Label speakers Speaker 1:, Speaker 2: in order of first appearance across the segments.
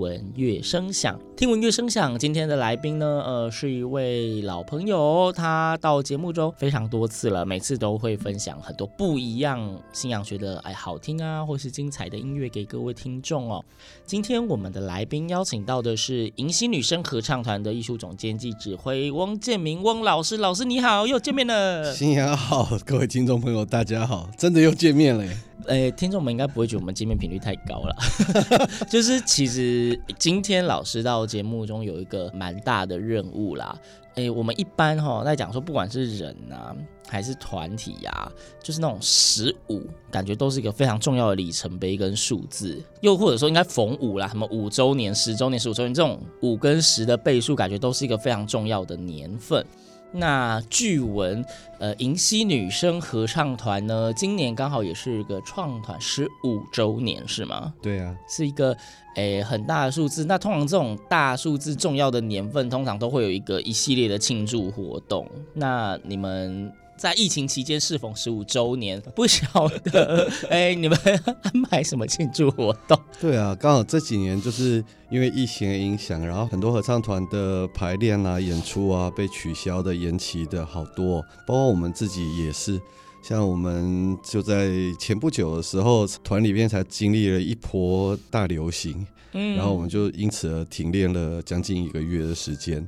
Speaker 1: 闻乐声响。听闻乐声响，今天的来宾呢，呃，是一位老朋友，他到节目中非常多次了，每次都会分享很多不一样信仰觉得哎好听啊，或是精彩的音乐给各位听众哦。今天我们的来宾邀请到的是迎新女生合唱团的艺术总监暨指挥翁建明翁老师，老师你好，又见面了。
Speaker 2: 新年好，各位听众朋友，大家好，真的又见面了耶。
Speaker 1: 诶，听众们应该不会觉得我们见面频率太高了，就是其实今天老师到节目中有一个蛮大的任务啦。诶，我们一般哈在讲说，不管是人啊还是团体呀、啊，就是那种十五，感觉都是一个非常重要的里程碑跟数字，又或者说应该逢五啦，什么五周年、十周年、十五周年这种五跟十的倍数，感觉都是一个非常重要的年份。那据闻，呃，银溪女生合唱团呢，今年刚好也是一个创团十五周年，是吗？
Speaker 2: 对啊，
Speaker 1: 是一个诶很大的数字。那通常这种大数字重要的年份，通常都会有一个一系列的庆祝活动。那你们在疫情期间适逢十五周年，不晓得诶 你们安排什么庆祝活动？
Speaker 2: 对啊，刚好这几年就是因为疫情的影响，然后很多合唱团的排练啊、演出啊被取消的、延期的好多，包括我们自己也是。像我们就在前不久的时候，团里面才经历了一波大流行，然后我们就因此而停练了将近一个月的时间。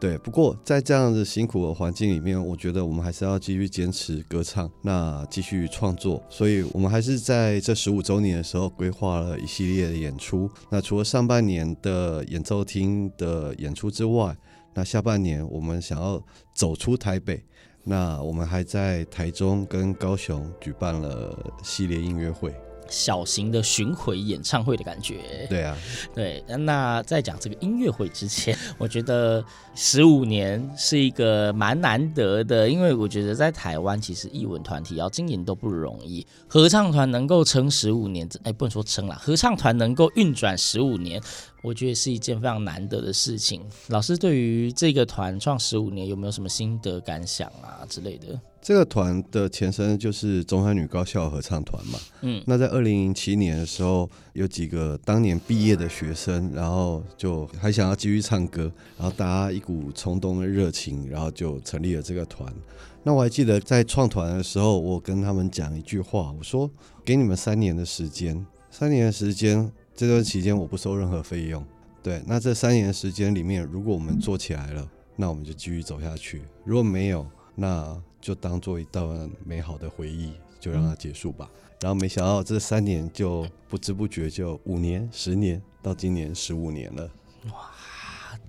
Speaker 2: 对，不过在这样子辛苦的环境里面，我觉得我们还是要继续坚持歌唱，那继续创作。所以，我们还是在这十五周年的时候规划了一系列的演出。那除了上半年的演奏厅的演出之外，那下半年我们想要走出台北，那我们还在台中跟高雄举办了系列音乐会。
Speaker 1: 小型的巡回演唱会的感觉。
Speaker 2: 对啊，
Speaker 1: 对，那在讲这个音乐会之前，我觉得十五年是一个蛮难得的，因为我觉得在台湾其实艺文团体要经营都不容易，合唱团能够撑十五年，哎，不能说撑啦，合唱团能够运转十五年，我觉得是一件非常难得的事情。老师对于这个团创十五年有没有什么心得感想啊之类的？
Speaker 2: 这个团的前身就是中山女高校合唱团嘛。
Speaker 1: 嗯，
Speaker 2: 那在二零零七年的时候，有几个当年毕业的学生，然后就还想要继续唱歌，然后大家一股冲动的热情，然后就成立了这个团。那我还记得在创团的时候，我跟他们讲一句话，我说：“给你们三年的时间，三年的时间，这段期间我不收任何费用。对，那这三年的时间里面，如果我们做起来了，那我们就继续走下去；如果没有，那……”就当做一段美好的回忆，就让它结束吧。然后没想到这三年就不知不觉就五年、十年，到今年十五年了。
Speaker 1: 哇，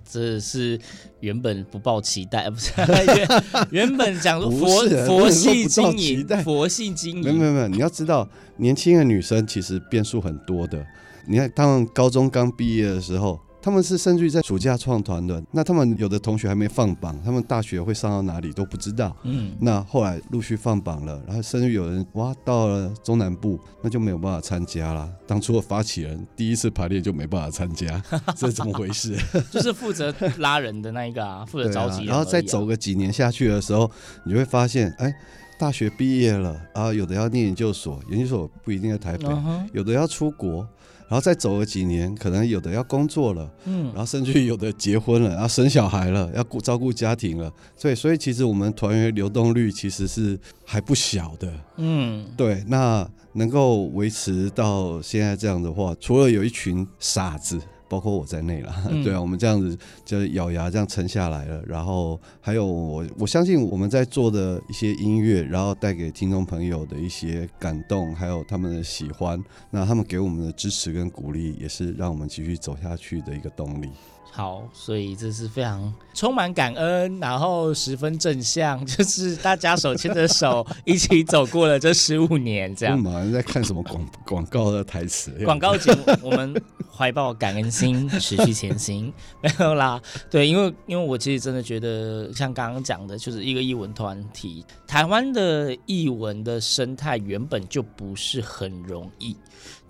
Speaker 1: 这是原本不抱期待，不是原 原本讲佛佛系经营，佛系经营。
Speaker 2: 没有没有没有，你要知道，年轻的女生其实变数很多的。你看，他们高中刚毕业的时候。他们是甚至于在暑假创团的，那他们有的同学还没放榜，他们大学会上到哪里都不知道。嗯，那后来陆续放榜了，然后甚至有人哇到了中南部，那就没有办法参加了。当初的发起人第一次排练就没办法参加，这是怎么回事？
Speaker 1: 就是负责拉人的那一个啊，负责召集。
Speaker 2: 然后再走个几年下去的时候，你就会发现，哎，大学毕业了啊，有的要念研究所，研究所不一定在台北，uh huh. 有的要出国。然后再走了几年，可能有的要工作了，嗯，然后甚至于有的结婚了，然后生小孩了，要顾照顾家庭了，所以，所以其实我们团员流动率其实是还不小的，嗯，对。那能够维持到现在这样的话，除了有一群傻子包括我在内啦，
Speaker 1: 嗯、
Speaker 2: 对啊，我们这样子就咬牙这样撑下来了。然后还有我，我相信我们在做的一些音乐，然后带给听众朋友的一些感动，还有他们的喜欢，那他们给我们的支持跟鼓励，也是让我们继续走下去的一个动力。
Speaker 1: 好，所以这是非常充满感恩，然后十分正向，就是大家手牵着手一起走过了这十五年，这样。
Speaker 2: 我们在看什么广广告的台词？
Speaker 1: 广告节目，我们怀抱感恩心，持续前行。没有啦，对，因为因为我其实真的觉得，像刚刚讲的，就是一个译文团体，台湾的译文的生态原本就不是很容易，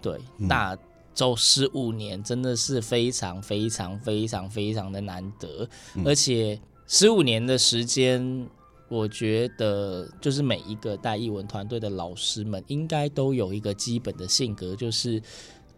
Speaker 1: 对，
Speaker 2: 嗯、
Speaker 1: 那。走十五年真的是非常非常非常非常的难得，嗯、而且十五年的时间，我觉得就是每一个带艺文团队的老师们应该都有一个基本的性格，就是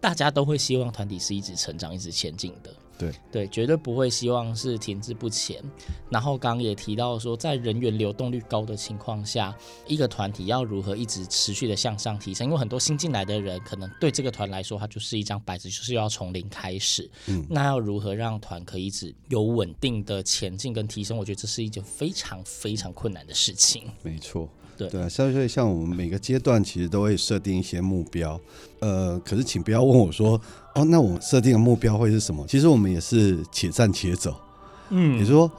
Speaker 1: 大家都会希望团体是一直成长、一直前进的。
Speaker 2: 对
Speaker 1: 对，绝对不会希望是停滞不前。然后刚刚也提到说，在人员流动率高的情况下，一个团体要如何一直持续的向上提升？因为很多新进来的人，可能对这个团来说，它就是一张白纸，就是要从零开始。嗯，那要如何让团可以一直有稳定的前进跟提升？我觉得这是一件非常非常困难的事情。
Speaker 2: 没错。
Speaker 1: 对
Speaker 2: 对啊，像所以像我们每个阶段其实都会设定一些目标，呃，可是请不要问我说，哦，那我设定的目标会是什么？其实我们也是且战且走，嗯，也就是说，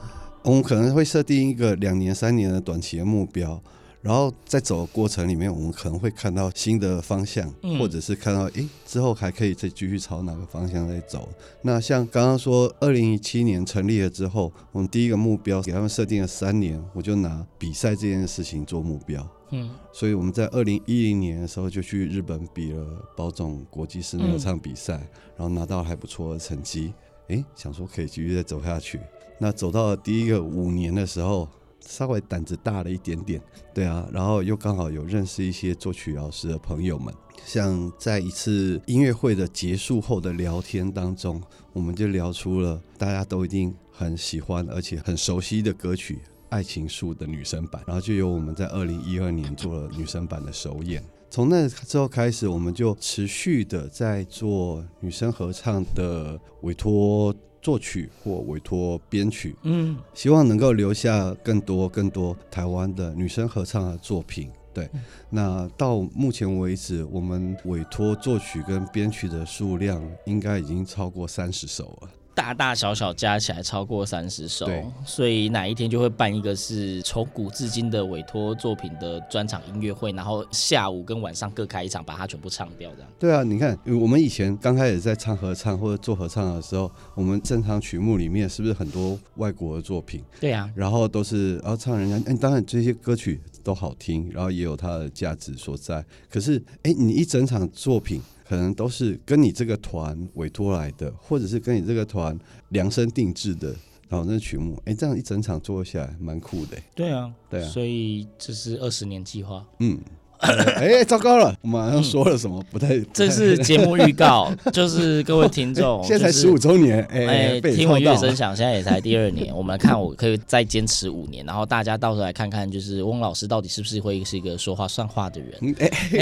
Speaker 2: 我们可能会设定一个两年、三年的短期的目标。然后在走的过程里面，我们可能会看到新的方向，嗯、或者是看到诶之后还可以再继续朝哪个方向再走。那像刚刚说，二零一七年成立了之后，我们第一个目标给他们设定了三年，我就拿比赛这件事情做目标。嗯，所以我们在二零一零年的时候就去日本比了宝总国际室内合唱比赛，嗯、然后拿到了还不错的成绩。诶，想说可以继续再走下去。那走到了第一个五年的时候。稍微胆子大了一点点，对啊，然后又刚好有认识一些作曲老师的朋友们，像在一次音乐会的结束后的聊天当中，我们就聊出了大家都一定很喜欢而且很熟悉的歌曲《爱情树》的女生版，然后就由我们在二零一二年做了女生版的首演。从那之后开始，我们就持续的在做女生合唱的委托。作曲或委托编曲，嗯，希望能够留下更多更多台湾的女生合唱的作品。对，那到目前为止，我们委托作曲跟编曲的数量应该已经超过三十首了。
Speaker 1: 大大小小加起来超过三十首，所以哪一天就会办一个是从古至今的委托作品的专场音乐会，然后下午跟晚上各开一场，把它全部唱掉这样。
Speaker 2: 对啊，你看我们以前刚开始在唱合唱或者做合唱的时候，我们正常曲目里面是不是很多外国的作品？
Speaker 1: 对啊，
Speaker 2: 然后都是然后唱人家，哎，当然这些歌曲都好听，然后也有它的价值所在。可是，哎，你一整场作品。可能都是跟你这个团委托来的，或者是跟你这个团量身定制的，然后那曲目，哎，这样一整场做下来蛮酷的。
Speaker 1: 对啊，
Speaker 2: 对啊，
Speaker 1: 所以这是二十年计划。
Speaker 2: 嗯。哎，糟糕了！我们好像说了什么不太……
Speaker 1: 这是节目预告，就是各位听众，
Speaker 2: 现在才十五周年，哎，
Speaker 1: 听闻乐声响，现在也才第二年。我们看，我可以再坚持五年，然后大家到时候来看看，就是翁老师到底是不是会是一个说话算话的人？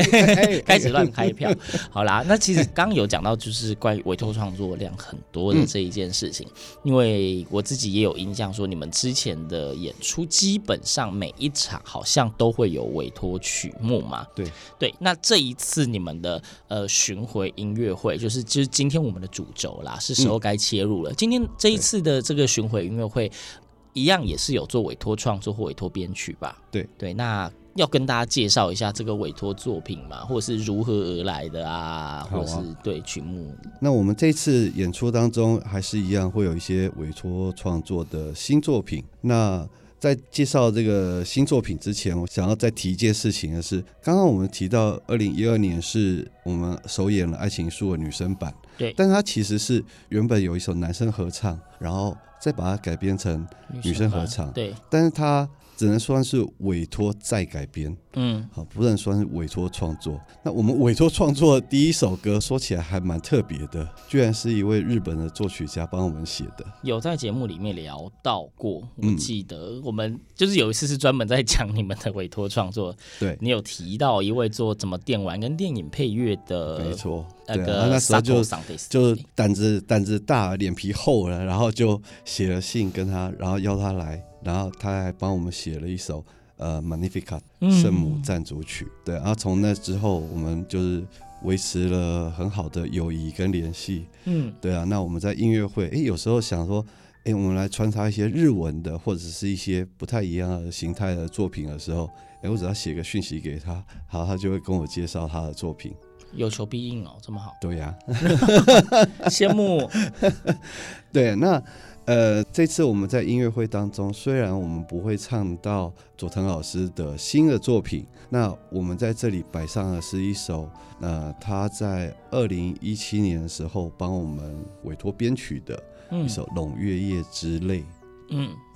Speaker 1: 开始乱开票。好啦，那其实刚刚有讲到，就是关于委托创作量很多的这一件事情，因为我自己也有印象，说你们之前的演出基本上每一场好像都会有委托曲目。嘛，
Speaker 2: 对
Speaker 1: 对，那这一次你们的呃巡回音乐会，就是就是今天我们的主轴啦，是时候该切入了。嗯、今天这一次的这个巡回音乐会，一样也是有做委托创作或委托编曲吧？
Speaker 2: 对
Speaker 1: 对，那要跟大家介绍一下这个委托作品嘛，或者是如何而来的啊，啊或者是对曲目。
Speaker 2: 那我们这次演出当中，还是一样会有一些委托创作的新作品。那在介绍这个新作品之前，我想要再提一件事情的是，刚刚我们提到二零一二年是我们首演了《爱情树》的女生版，
Speaker 1: 对，
Speaker 2: 但它其实是原本有一首男生合唱，然后再把它改编成女生合唱，
Speaker 1: 对，
Speaker 2: 但是它。只能算是委托再改编，嗯，好，不能算是委托创作。那我们委托创作的第一首歌，说起来还蛮特别的，居然是一位日本的作曲家帮我们写的。
Speaker 1: 有在节目里面聊到过，我记得我们就是有一次是专门在讲你们的委托创作，
Speaker 2: 对，
Speaker 1: 你有提到一位做怎么电玩跟电影配乐的，
Speaker 2: 没错，
Speaker 1: 那
Speaker 2: 对啊，他那时候就就胆子胆子大，脸皮厚了，然后就写了信跟他，然后邀他来，然后他还帮我们写了一首呃 Magnificat 圣母赞主曲。对，然后从那之后，我们就是维持了很好的友谊跟联系。嗯，对啊，那我们在音乐会，哎，有时候想说，哎，我们来穿插一些日文的，或者是一些不太一样的形态的作品的时候，哎，我只要写个讯息给他，好，他就会跟我介绍他的作品。
Speaker 1: 有求必应哦，这么好。
Speaker 2: 对呀、啊，
Speaker 1: 羡慕。
Speaker 2: 对，那呃，这次我们在音乐会当中，虽然我们不会唱到佐藤老师的新的作品，那我们在这里摆上的是一首，呃，他在二零一七年的时候帮我们委托编曲的一首《瀧月夜之泪》。嗯，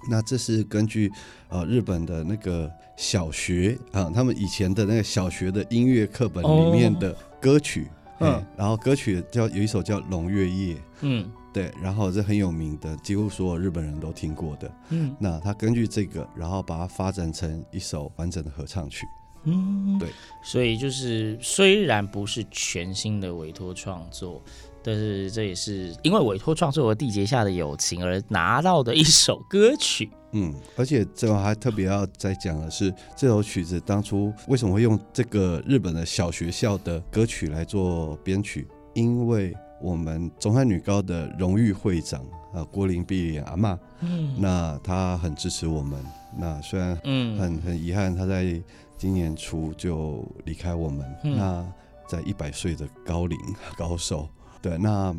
Speaker 2: 那这是根据呃日本的那个小学啊，他们以前的那个小学的音乐课本里面的歌曲，嗯、哦，然后歌曲叫有一首叫《龙月夜》，嗯，对，然后这很有名的，几乎所有日本人都听过的，嗯，那他根据这个，然后把它发展成一首完整的合唱曲，嗯，对，
Speaker 1: 所以就是虽然不是全新的委托创作。但是这也是因为委托创作和缔结下的友情而拿到的一首歌曲。
Speaker 2: 嗯，而且这还特别要再讲的是，这首曲子当初为什么会用这个日本的小学校的歌曲来做编曲？因为我们中山女高的荣誉会长啊，郭林碧莲阿妈，嗯，那她很支持我们。那虽然嗯很很遗憾，她在今年初就离开我们。嗯、那在一百岁的高龄 高寿。对，那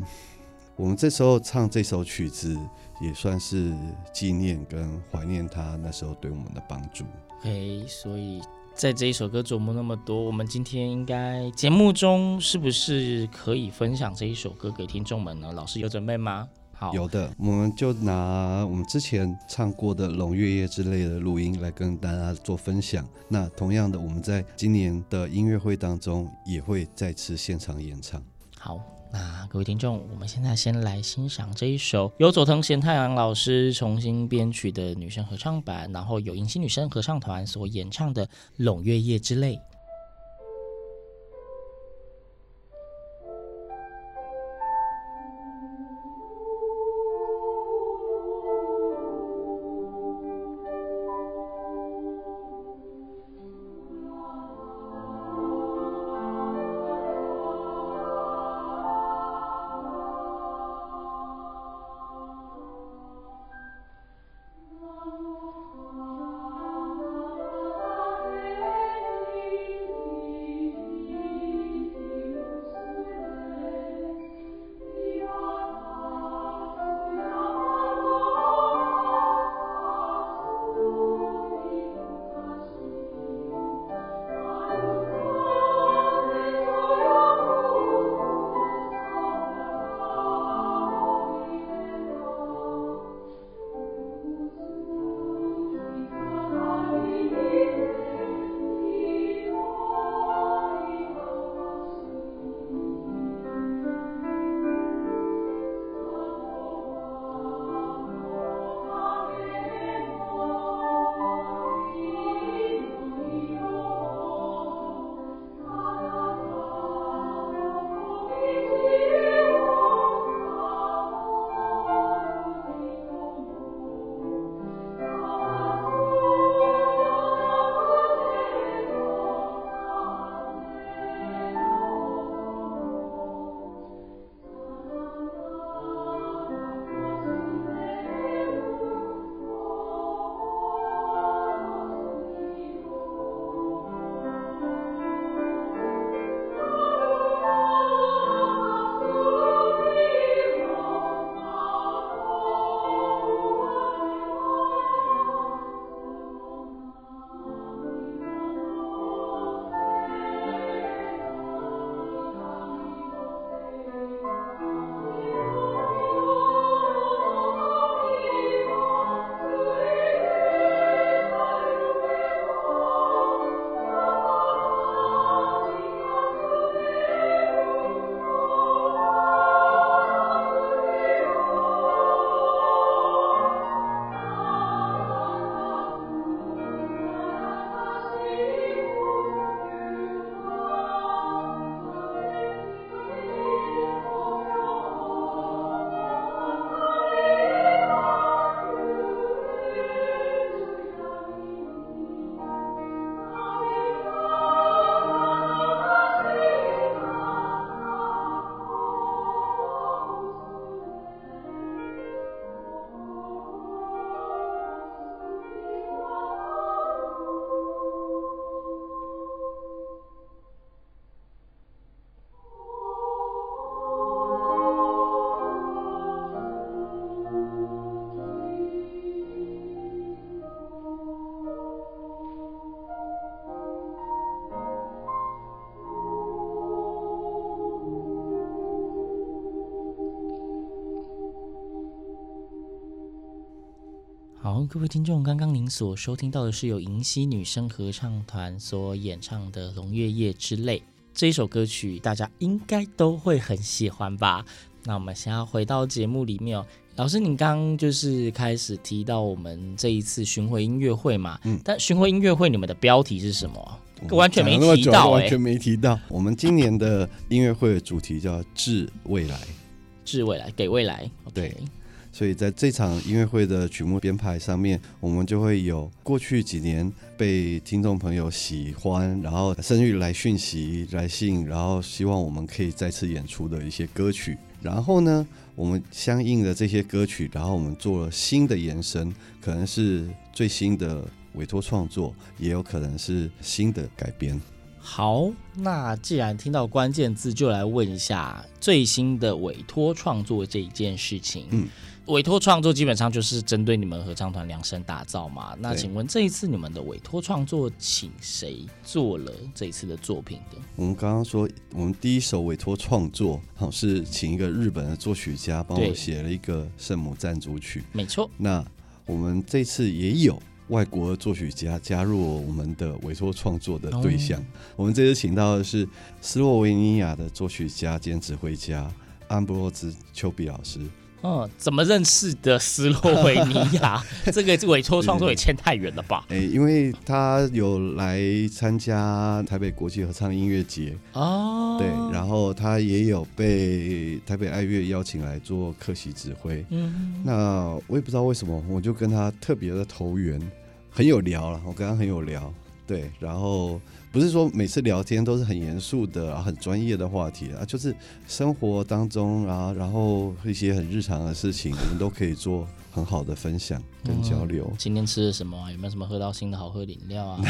Speaker 2: 我们这时候唱这首曲子，也算是纪念跟怀念他那时候对我们的帮助。
Speaker 1: 哎，所以在这一首歌琢磨那么多，我们今天应该节目中是不是可以分享这一首歌给听众们呢？老师有准备吗？好，
Speaker 2: 有的，我们就拿我们之前唱过的《龙月夜》之类的录音来跟大家做分享。那同样的，我们在今年的音乐会当中也会再次现场演唱。
Speaker 1: 好。那各位听众，我们现在先来欣赏这一首由佐藤贤太郎老师重新编曲的女生合唱版，然后由银星女生合唱团所演唱的《胧月夜之泪》。各位听众，刚刚您所收听到的是由银溪女生合唱团所演唱的《龙月夜之泪》这一首歌曲，大家应该都会很喜欢吧？那我们先要回到节目里面哦。老师，你刚刚就是开始提到我们这一次巡回音乐会嘛？嗯，但巡回音乐会你们的标题是什么？完全没提到，欸，
Speaker 2: 完全没提到。我们今年的音乐会的主题叫“致未来”，
Speaker 1: 致未来，给未来。
Speaker 2: 对。所以在这场音乐会的曲目编排上面，我们就会有过去几年被听众朋友喜欢，然后甚至来讯息、来信，然后希望我们可以再次演出的一些歌曲。然后呢，我们相应的这些歌曲，然后我们做了新的延伸，可能是最新的委托创作，也有可能是新的改编。
Speaker 1: 好，那既然听到关键字，就来问一下最新的委托创作这一件事情。嗯。委托创作基本上就是针对你们合唱团量身打造嘛。那请问这一次你们的委托创作，请谁做了这一次的作品的？
Speaker 2: 我们刚刚说，我们第一首委托创作，好是请一个日本的作曲家帮我写了一个圣母赞主曲。
Speaker 1: 没错。
Speaker 2: 那我们这次也有外国的作曲家加入我们的委托创作的对象。哦、我们这次请到的是斯洛维尼亚的作曲家兼指挥家安布罗兹丘比老师。
Speaker 1: 嗯，怎么认识的斯洛维尼亚？这个委托创作也牵太远了吧？
Speaker 2: 哎、欸，因为他有来参加台北国际合唱音乐节哦，对，然后他也有被台北爱乐邀请来做客席指挥。嗯，那我也不知道为什么，我就跟他特别的投缘，很有聊了。我跟他很有聊，对，然后。不是说每次聊天都是很严肃的啊，很专业的话题啊，就是生活当中啊，然后一些很日常的事情，我们都可以做。很好的分享跟交流。
Speaker 1: 嗯、今天吃了什么、啊？有没有什么喝到新的好喝饮料啊？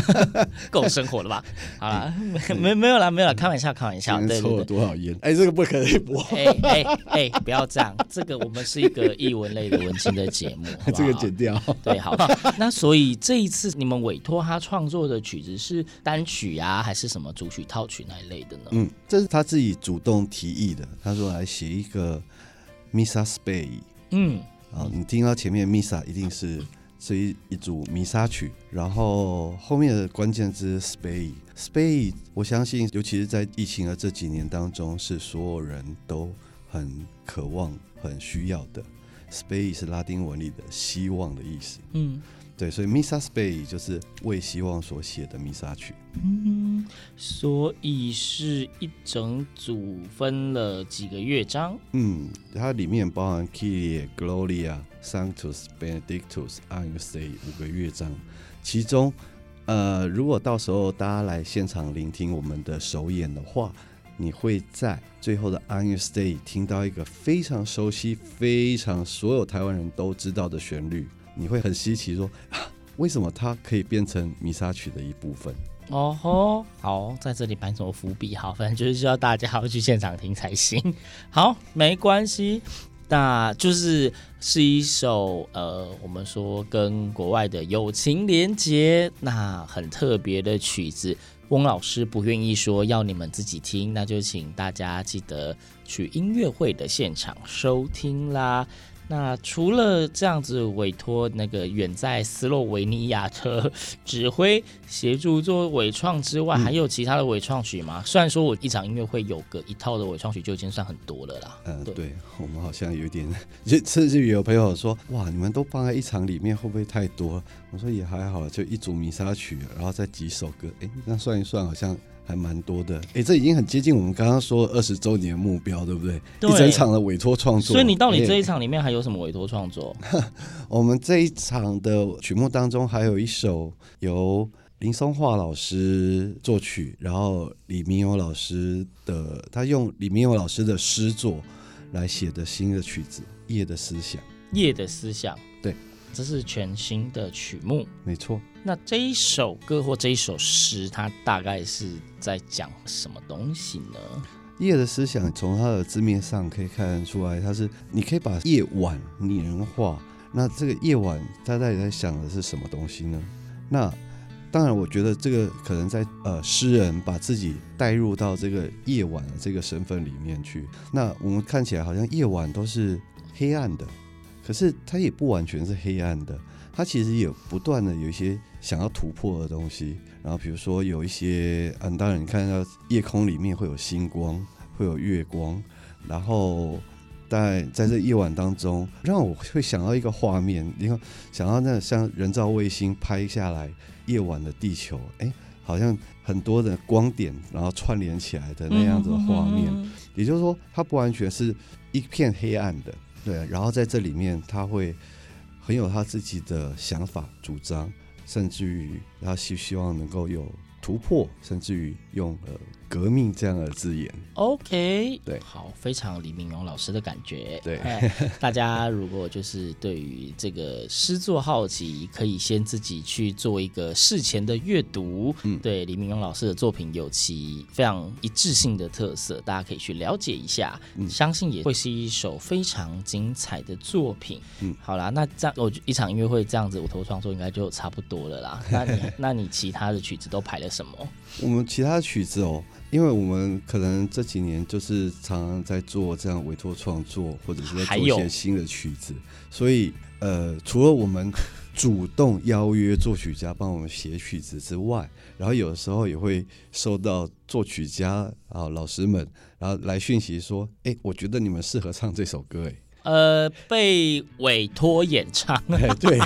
Speaker 1: 够生活了吧？好了，没没没有了，没有了，开玩笑，开玩笑。抽了
Speaker 2: 多少烟？哎、欸，这个不可以播。
Speaker 1: 哎哎哎，不要这样，这个我们是一个译文类的文青的节目，好好
Speaker 2: 这个剪掉。
Speaker 1: 对，好。那所以这一次你们委托他创作的曲子是单曲呀、啊，还是什么主曲、套曲那一类的呢？
Speaker 2: 嗯，这是他自己主动提议的。他说来写一个 Missa Spei。嗯。啊，你听到前面弥撒一定是是一一组弥撒曲，然后后面的关键字 Spei，Spei，我相信，尤其是在疫情的这几年当中，是所有人都很渴望、很需要的。Spei 是拉丁文里的希望的意思。嗯。对，所以 Missa Spei 就是为希望所写的弥撒曲。
Speaker 1: 嗯，所以是一整组分了几个乐章。
Speaker 2: 嗯，它里面包含 Kyrie Gloria Sanctus Benedictus Agnus Dei 五个乐章。其中，呃，如果到时候大家来现场聆听我们的首演的话，你会在最后的 On Your Stay 听到一个非常熟悉、非常所有台湾人都知道的旋律。你会很稀奇说，为什么它可以变成弥撒曲的一部分？
Speaker 1: 哦吼，好，在这里摆什么伏笔？好，反正就是需要大家要去现场听才行。好，没关系，那就是是一首呃，我们说跟国外的友情连结，那很特别的曲子。翁老师不愿意说要你们自己听，那就请大家记得去音乐会的现场收听啦。那除了这样子委托那个远在斯洛维尼亚的指挥协助做伪创之外，嗯、还有其他的伪创曲吗？虽然说我一场音乐会有个一套的伪创曲就已经算很多了啦。
Speaker 2: 嗯，对，对我们好像有点，甚至于有朋友说，哇，你们都放在一场里面会不会太多？我说也还好，就一组弥撒曲，然后再几首歌，哎，那算一算好像。还蛮多的，哎、欸，这已经很接近我们刚刚说二十周年目标，对不对？对，一整场的委托创作。
Speaker 1: 所以你到底这一场里面还有什么委托创作？
Speaker 2: 欸、我们这一场的曲目当中还有一首由林松化老师作曲，然后李明友老师的，他用李明友老师的诗作来写的新的曲子《夜的思想》。
Speaker 1: 夜的思想，
Speaker 2: 对。
Speaker 1: 这是全新的曲目，
Speaker 2: 没错。
Speaker 1: 那这一首歌或这一首诗，它大概是在讲什么东西呢？
Speaker 2: 夜的思想，从它的字面上可以看得出来，它是你可以把夜晚拟人化。那这个夜晚，它到底在想的是什么东西呢？那当然，我觉得这个可能在呃，诗人把自己带入到这个夜晚的这个身份里面去。那我们看起来好像夜晚都是黑暗的。可是它也不完全是黑暗的，它其实也不断的有一些想要突破的东西。然后比如说有一些，嗯，当然你看到夜空里面会有星光，会有月光，然后在在这夜晚当中，让我会想到一个画面，你看想到那像人造卫星拍下来夜晚的地球，哎。好像很多的光点，然后串联起来的那样子的画面，嗯、也就是说，它不完全是一片黑暗的，对。然后在这里面，他会很有他自己的想法、主张，甚至于他希希望能够有突破，甚至于用呃。革命这样的字眼
Speaker 1: ，OK，
Speaker 2: 对，
Speaker 1: 好，非常李明勇老师的感觉，
Speaker 2: 对，
Speaker 1: 大家如果就是对于这个诗作好奇，可以先自己去做一个事前的阅读，嗯，对，李明勇老师的作品有其非常一致性的特色，大家可以去了解一下，嗯，相信也会是一首非常精彩的作品，嗯，好啦，那这样我一场音乐会这样子，我头创作应该就差不多了啦，那你 那你其他的曲子都排了什么？
Speaker 2: 我们其他的曲子哦。因为我们可能这几年就是常常在做这样委托创作，或者是在做一些新的曲子，所以呃，除了我们主动邀约作曲家帮我们写曲子之外，然后有的时候也会收到作曲家啊老师们然后来讯息说，哎，我觉得你们适合唱这首歌，哎，
Speaker 1: 呃，被委托演唱，
Speaker 2: 对，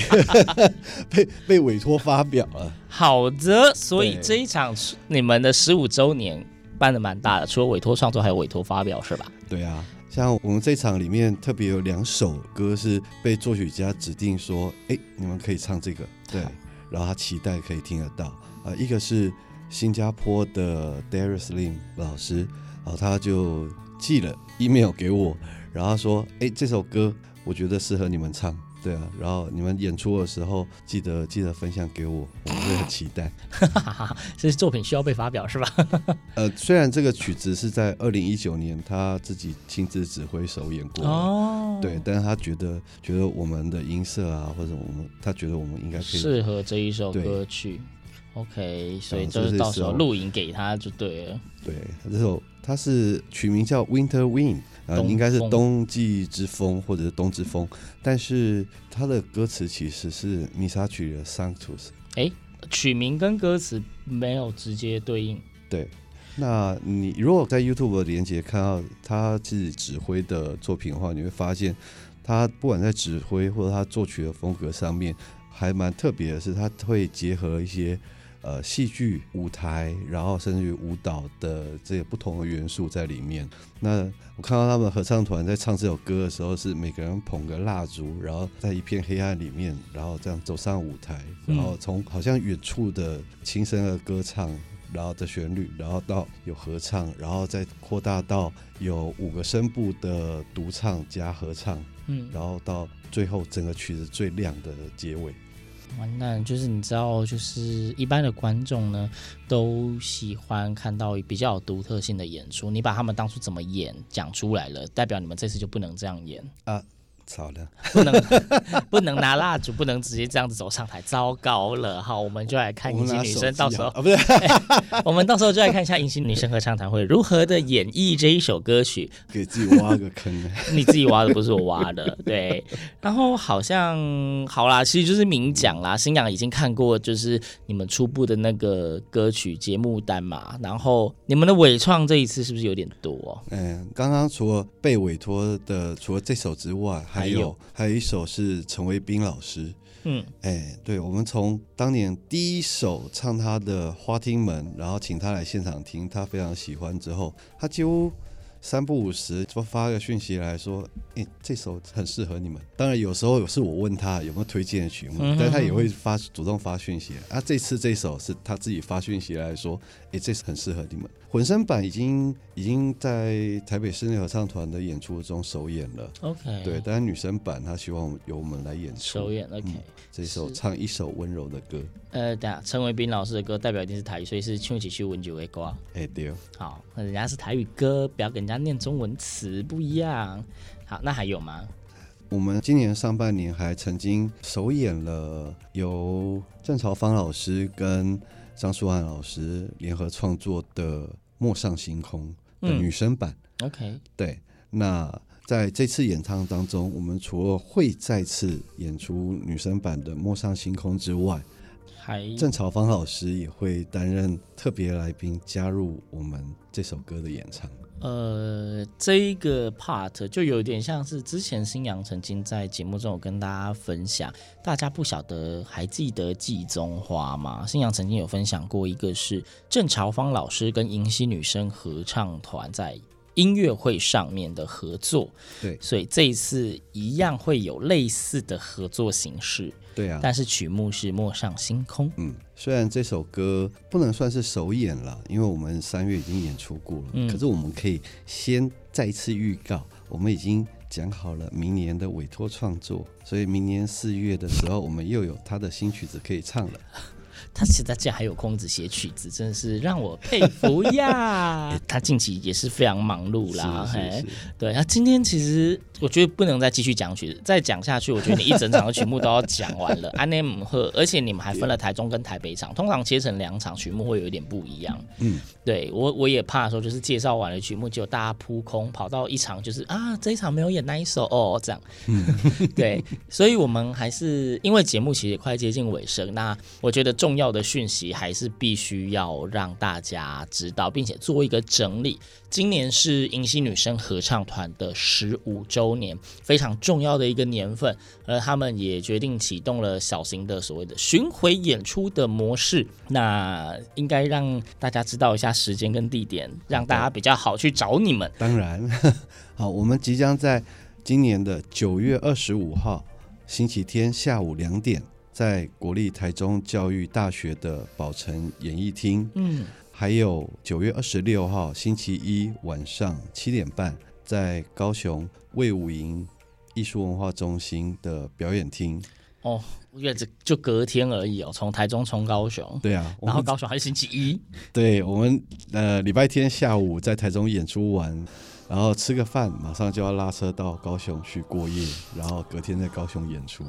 Speaker 2: 被被委托发表了。
Speaker 1: 好的，所以这一场你们的十五周年。办的蛮大的，除了委托创作，还有委托发表，是吧？
Speaker 2: 对啊，像我们这场里面特别有两首歌是被作曲家指定说，哎，你们可以唱这个，对，然后他期待可以听得到。啊、呃，一个是新加坡的 Darius Lim 老师，然后他就寄了 email 给我，然后说，哎，这首歌我觉得适合你们唱。对啊，然后你们演出的时候记得记得分享给我，我会很期待。
Speaker 1: 这些作品需要被发表是吧？
Speaker 2: 呃，虽然这个曲子是在二零一九年他自己亲自指挥首演过哦，对，但是他觉得觉得我们的音色啊，或者我们他觉得我们应该可以
Speaker 1: 适合这一首歌曲。OK，所以就是到时候录影给他就对了。
Speaker 2: 对，这首它是取名叫 Winter Wind。呃，应该是冬季之风或者是冬之风，但是它的歌词其实是弥撒曲的 Sanctus。
Speaker 1: 哎，曲名跟歌词没有直接对应。
Speaker 2: 对，那你如果在 YouTube 的连接看到他自己指挥的作品的话，你会发现他不管在指挥或者他作曲的风格上面，还蛮特别的是，他会结合一些。呃，戏剧、舞台，然后甚至于舞蹈的这些不同的元素在里面。那我看到他们合唱团在唱这首歌的时候，是每个人捧个蜡烛，然后在一片黑暗里面，然后这样走上舞台，然后从好像远处的轻声的歌唱，然后的旋律，然后到有合唱，然后再扩大到有五个声部的独唱加合唱，嗯，然后到最后整个曲子最亮的结尾。
Speaker 1: 完蛋，就是你知道，就是一般的观众呢，都喜欢看到比较有独特性的演出。你把他们当初怎么演讲出来了，代表你们这次就不能这样演啊。
Speaker 2: 好的，
Speaker 1: 不能 不能拿蜡烛，不能直接这样子走上台，糟糕了。好，我们就来看迎曦女生，到时候啊，不是、欸，我们到时候就来看一下迎曦女生合唱团会如何的演绎这一首歌曲。
Speaker 2: 给自己挖个坑，
Speaker 1: 你自己挖的不是我挖的，对。然后好像好啦，其实就是明讲啦。新阳已经看过，就是你们初步的那个歌曲节目单嘛。然后你们的伪创这一次是不是有点多？
Speaker 2: 嗯，刚刚除了被委托的，除了这首之外，还有还有一首是陈维斌老师，嗯，哎，对，我们从当年第一首唱他的《花厅门》，然后请他来现场听，他非常喜欢之后，他几乎。三不五时就发个讯息来说，哎、欸，这首很适合你们。当然有时候是我问他有没有推荐的曲目，但他也会发主动发讯息。啊，这次这首是他自己发讯息来说，哎、欸，这是很适合你们。混声版已经已经在台北室内合唱团的演出中首演了。OK，对，但是女生版她希望由我们来演出
Speaker 1: 首演。OK，、嗯、
Speaker 2: 这首唱一首温柔的歌。
Speaker 1: 呃，等下陈伟斌老师的歌代表一定是台语，所以是唱一首温柔的歌。
Speaker 2: 哎，对。
Speaker 1: 好，那人家是台语歌，不要跟人家念中文词不一样。好，那还有吗？
Speaker 2: 我们今年上半年还曾经首演了由郑朝芳老师跟张舒涵老师联合创作的《陌上星空》的女生版。
Speaker 1: 嗯、OK，
Speaker 2: 对，那在这次演唱当中，我们除了会再次演出女生版的《陌上星空》之外，
Speaker 1: 还
Speaker 2: 郑朝芳老师也会担任特别来宾，加入我们这首歌的演唱。
Speaker 1: 呃，这一个 part 就有点像是之前新阳曾经在节目中有跟大家分享，大家不晓得还记得季中花吗？新阳曾经有分享过一个是郑朝芳老师跟迎曦女生合唱团在音乐会上面的合作，
Speaker 2: 对，
Speaker 1: 所以这一次一样会有类似的合作形式。
Speaker 2: 对啊，
Speaker 1: 但是曲目是《陌上星空》。
Speaker 2: 嗯，虽然这首歌不能算是首演了，因为我们三月已经演出过了。嗯，可是我们可以先再次预告，我们已经讲好了明年的委托创作，所以明年四月的时候，我们又有他的新曲子可以唱了。
Speaker 1: 他现在竟然还有空子写曲子，真的是让我佩服呀！他近期也是非常忙碌啦，对。他今天其实我觉得不能再继续讲曲子，再讲下去，我觉得你一整场的曲目都要讲完了。安内姆赫，而且你们还分了台中跟台北场，通常切成两场，曲目会有一点不一样。嗯，对我我也怕说，就是介绍完了曲目，就大家扑空跑到一场，就是啊这一场没有演那一首哦，这样。嗯，对，所以我们还是因为节目其实也快接近尾声，那我觉得重重要的讯息还是必须要让大家知道，并且做一个整理。今年是迎曦女生合唱团的十五周年，非常重要的一个年份，而他们也决定启动了小型的所谓的巡回演出的模式。那应该让大家知道一下时间跟地点，让大家比较好去找你们。
Speaker 2: 当然，好，我们即将在今年的九月二十五号星期天下午两点。在国立台中教育大学的宝城演艺厅，嗯，还有九月二十六号星期一晚上七点半，在高雄卫武营艺术文化中心的表演厅。
Speaker 1: 哦，月子就隔天而已哦，从台中冲高雄。
Speaker 2: 对啊，
Speaker 1: 然后高雄还是星期一。
Speaker 2: 对，我们呃礼拜天下午在台中演出完，然后吃个饭，马上就要拉车到高雄去过夜，然后隔天在高雄演出。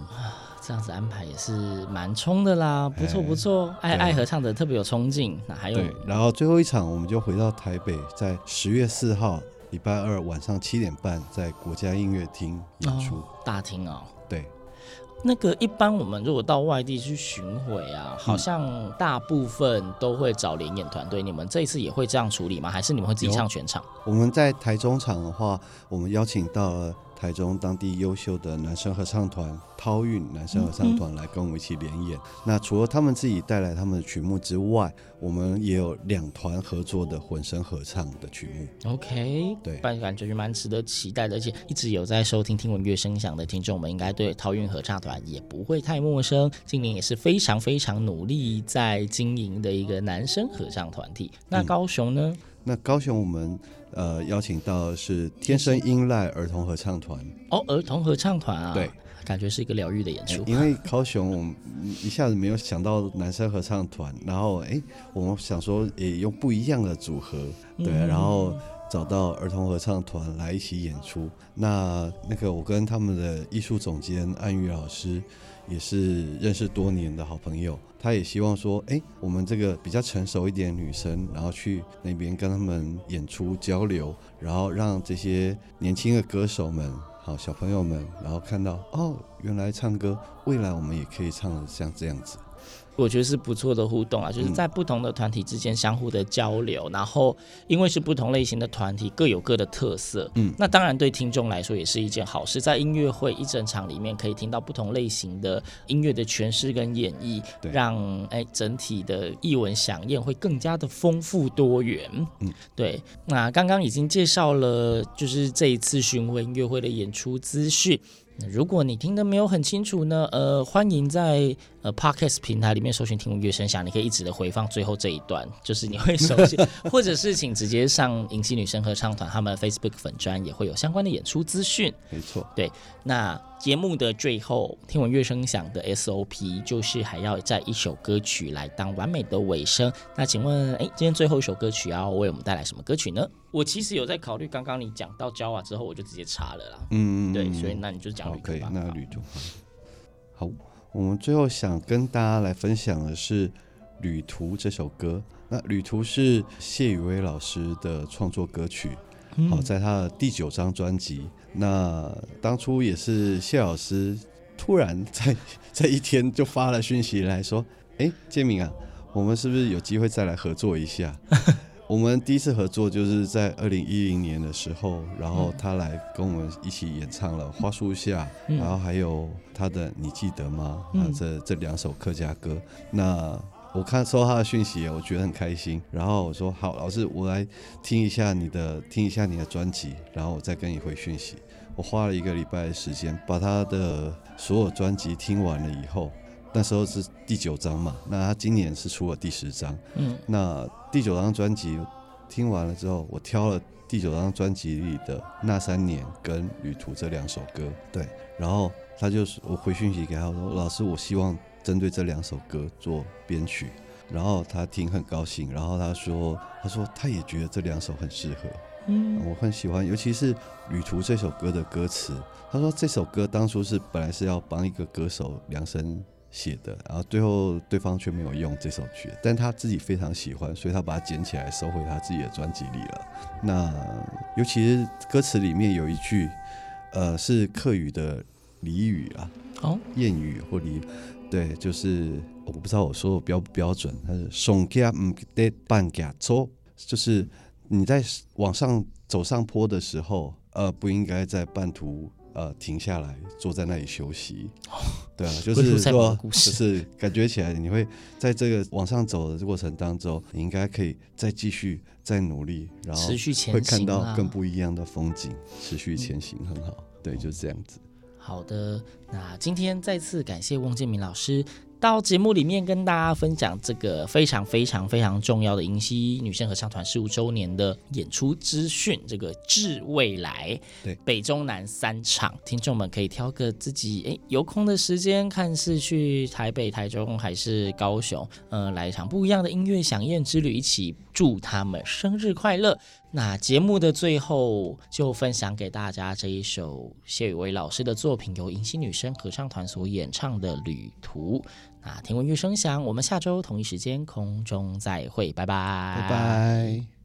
Speaker 1: 这样子安排也是蛮冲的啦，不错不错，爱爱合唱的特别有冲劲。那还有，
Speaker 2: 对，然后最后一场我们就回到台北，在十月四号礼拜二晚上七点半，在国家音乐厅演出。
Speaker 1: 哦、大厅哦，
Speaker 2: 对。
Speaker 1: 那个一般我们如果到外地去巡回啊，好像大部分都会找联演团队。你们这一次也会这样处理吗？还是你们会自己唱全场？
Speaker 2: 我们在台中场的话，我们邀请到了。台中当地优秀的男生合唱团涛韵男生合唱团来跟我们一起联演。那除了他们自己带来他们的曲目之外，我们也有两团合作的混声合唱的曲目。
Speaker 1: OK，对，感觉是蛮值得期待的。而且一直有在收听听闻乐声响的听众们，应该对涛韵合唱团也不会太陌生。今年也是非常非常努力在经营的一个男生合唱团体。那高雄呢？嗯、
Speaker 2: 那高雄我们。呃，邀请到的是天生音籁儿童合唱团
Speaker 1: 哦，儿童合唱团啊，
Speaker 2: 对，
Speaker 1: 感觉是一个疗愈的演出。
Speaker 2: 因为高雄，我们一下子没有想到男生合唱团，然后哎，我们想说也用不一样的组合，对，然后找到儿童合唱团来一起演出。那那个我跟他们的艺术总监安宇老师也是认识多年的好朋友。他也希望说，哎，我们这个比较成熟一点的女生，然后去那边跟他们演出交流，然后让这些年轻的歌手们、好小朋友们，然后看到，哦，原来唱歌，未来我们也可以唱的像这样子。
Speaker 1: 我觉得是不错的互动啊，就是在不同的团体之间相互的交流，嗯、然后因为是不同类型的团体，各有各的特色。嗯，那当然对听众来说也是一件好事，在音乐会一整场里面可以听到不同类型的音乐的诠释跟演绎，让哎整体的艺文响宴会更加的丰富多元。嗯，对。那刚刚已经介绍了，就是这一次巡回音乐会的演出资讯。如果你听得没有很清楚呢，呃，欢迎在呃 Podcast 平台里面搜寻“听闻乐声响”，你可以一直的回放最后这一段，就是你会熟悉，或者是请直接上银溪女生合唱团他们 Facebook 粉专也会有相关的演出资讯。
Speaker 2: 没错，
Speaker 1: 对，那。节目的最后，听闻乐声响的 SOP 就是还要在一首歌曲来当完美的尾声。那请问，哎，今天最后一首歌曲要为我们带来什么歌曲呢？我其实有在考虑，刚刚你讲到焦瓦之后，我就直接查了啦。嗯，对，所以那你就讲旅途吧。可以，
Speaker 2: 那旅途。好，我们最后想跟大家来分享的是《旅途》这首歌。那《旅途》是谢宇威老师的创作歌曲。好，在他的第九张专辑。那当初也是谢老师突然在 在一天就发了讯息来说：“哎，建明啊，我们是不是有机会再来合作一下？”我们第一次合作就是在二零一零年的时候，然后他来跟我们一起演唱了《花树下》，然后还有他的《你记得吗》啊，这这两首客家歌。那我看收到他的讯息，我觉得很开心。然后我说：“好，老师，我来听一下你的，听一下你的专辑，然后我再跟你回讯息。”我花了一个礼拜的时间，把他的所有专辑听完了以后。那时候是第九张嘛，那他今年是出了第十张。嗯，那第九张专辑听完了之后，我挑了第九张专辑里的《那三年》跟《旅途》这两首歌。对，然后他就是我回讯息给他说：“老师，我希望针对这两首歌做编曲。”然后他听很高兴，然后他说：“他说他也觉得这两首很适合。”嗯，我很喜欢，尤其是《旅途》这首歌的歌词。他说这首歌当初是本来是要帮一个歌手量身。写的，然后最后对方却没有用这首曲，但他自己非常喜欢，所以他把它捡起来收回他自己的专辑里了。那尤其是歌词里面有一句，呃，是客语的俚语啊，哦，谚语或俚，对，就是我不知道我说的标不标准，它是“上架唔得半架走”，就是你在往上走上坡的时候，呃，不应该在半途。呃，停下来，坐在那里休息。对啊，就是说，就是感觉起来，你会在这个往上走的过程当中，你应该可以再继续、再努力，然后会看到更不一样的风景，持续前行，很好。对，就是这样子。
Speaker 1: 好的，那今天再次感谢汪建明老师。到节目里面跟大家分享这个非常非常非常重要的迎曦女生合唱团十五周年的演出资讯，这个致未来，
Speaker 2: 对，
Speaker 1: 北中南三场，听众们可以挑个自己诶有空的时间，看是去台北、台中还是高雄，呃，来一场不一样的音乐饗宴之旅，一起祝他们生日快乐。那节目的最后就分享给大家这一首谢宇威老师的作品，由迎曦女生合唱团所演唱的《旅途》。啊听闻乐声响，我们下周同一时间空中再会，拜拜，
Speaker 2: 拜拜。